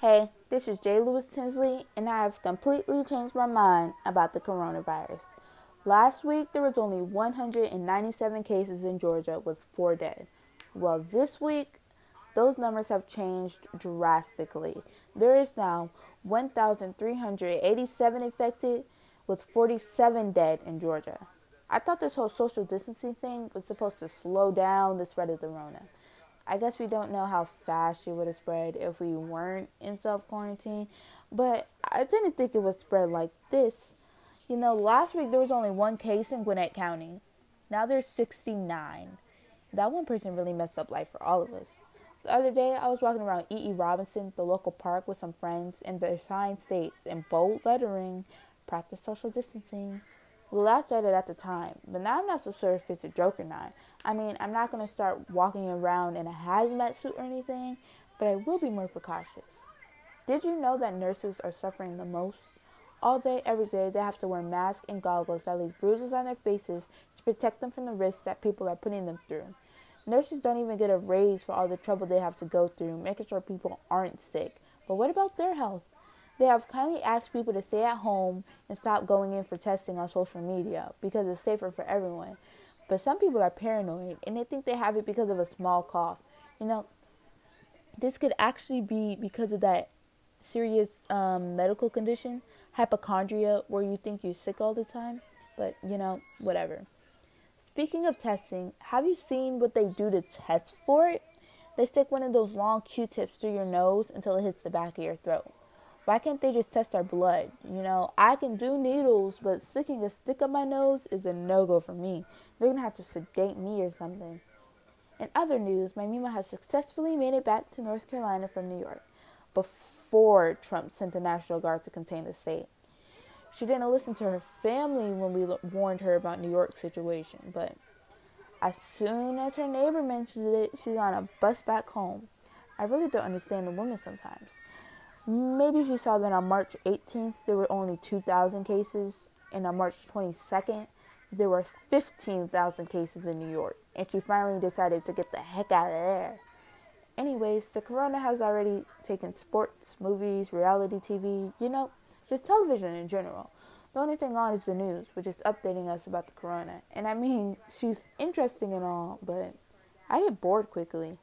Hey, this is J. Lewis Tinsley, and I have completely changed my mind about the coronavirus. Last week, there was only 197 cases in Georgia with four dead. Well, this week, those numbers have changed drastically. There is now 1,387 infected with 47 dead in Georgia. I thought this whole social distancing thing was supposed to slow down the spread of the Rona. I guess we don't know how fast she would have spread if we weren't in self quarantine, but I didn't think it would spread like this. You know, last week there was only one case in Gwinnett County. Now there's 69. That one person really messed up life for all of us. The other day, I was walking around E.E. E. Robinson, the local park, with some friends, and the sign states in bold lettering, practice social distancing. We laughed at it at the time, but now I'm not so sure if it's a joke or not. I mean, I'm not going to start walking around in a hazmat suit or anything, but I will be more precautious. Did you know that nurses are suffering the most? All day, every day, they have to wear masks and goggles that leave bruises on their faces to protect them from the risks that people are putting them through. Nurses don't even get a raise for all the trouble they have to go through making sure people aren't sick. But what about their health? They have kindly asked people to stay at home and stop going in for testing on social media because it's safer for everyone. But some people are paranoid and they think they have it because of a small cough. You know, this could actually be because of that serious um, medical condition, hypochondria, where you think you're sick all the time. But, you know, whatever. Speaking of testing, have you seen what they do to test for it? They stick one of those long Q tips through your nose until it hits the back of your throat. Why can't they just test our blood? You know, I can do needles, but sticking a stick up my nose is a no go for me. They're gonna have to sedate me or something. In other news, my Mima has successfully made it back to North Carolina from New York before Trump sent the National Guard to contain the state. She didn't listen to her family when we warned her about New York's situation, but as soon as her neighbor mentioned it, she's on a bus back home. I really don't understand the woman sometimes. Maybe she saw that on March 18th there were only 2,000 cases, and on March 22nd there were 15,000 cases in New York, and she finally decided to get the heck out of there. Anyways, the corona has already taken sports, movies, reality TV, you know, just television in general. The only thing on is the news, which is updating us about the corona. And I mean, she's interesting and all, but I get bored quickly.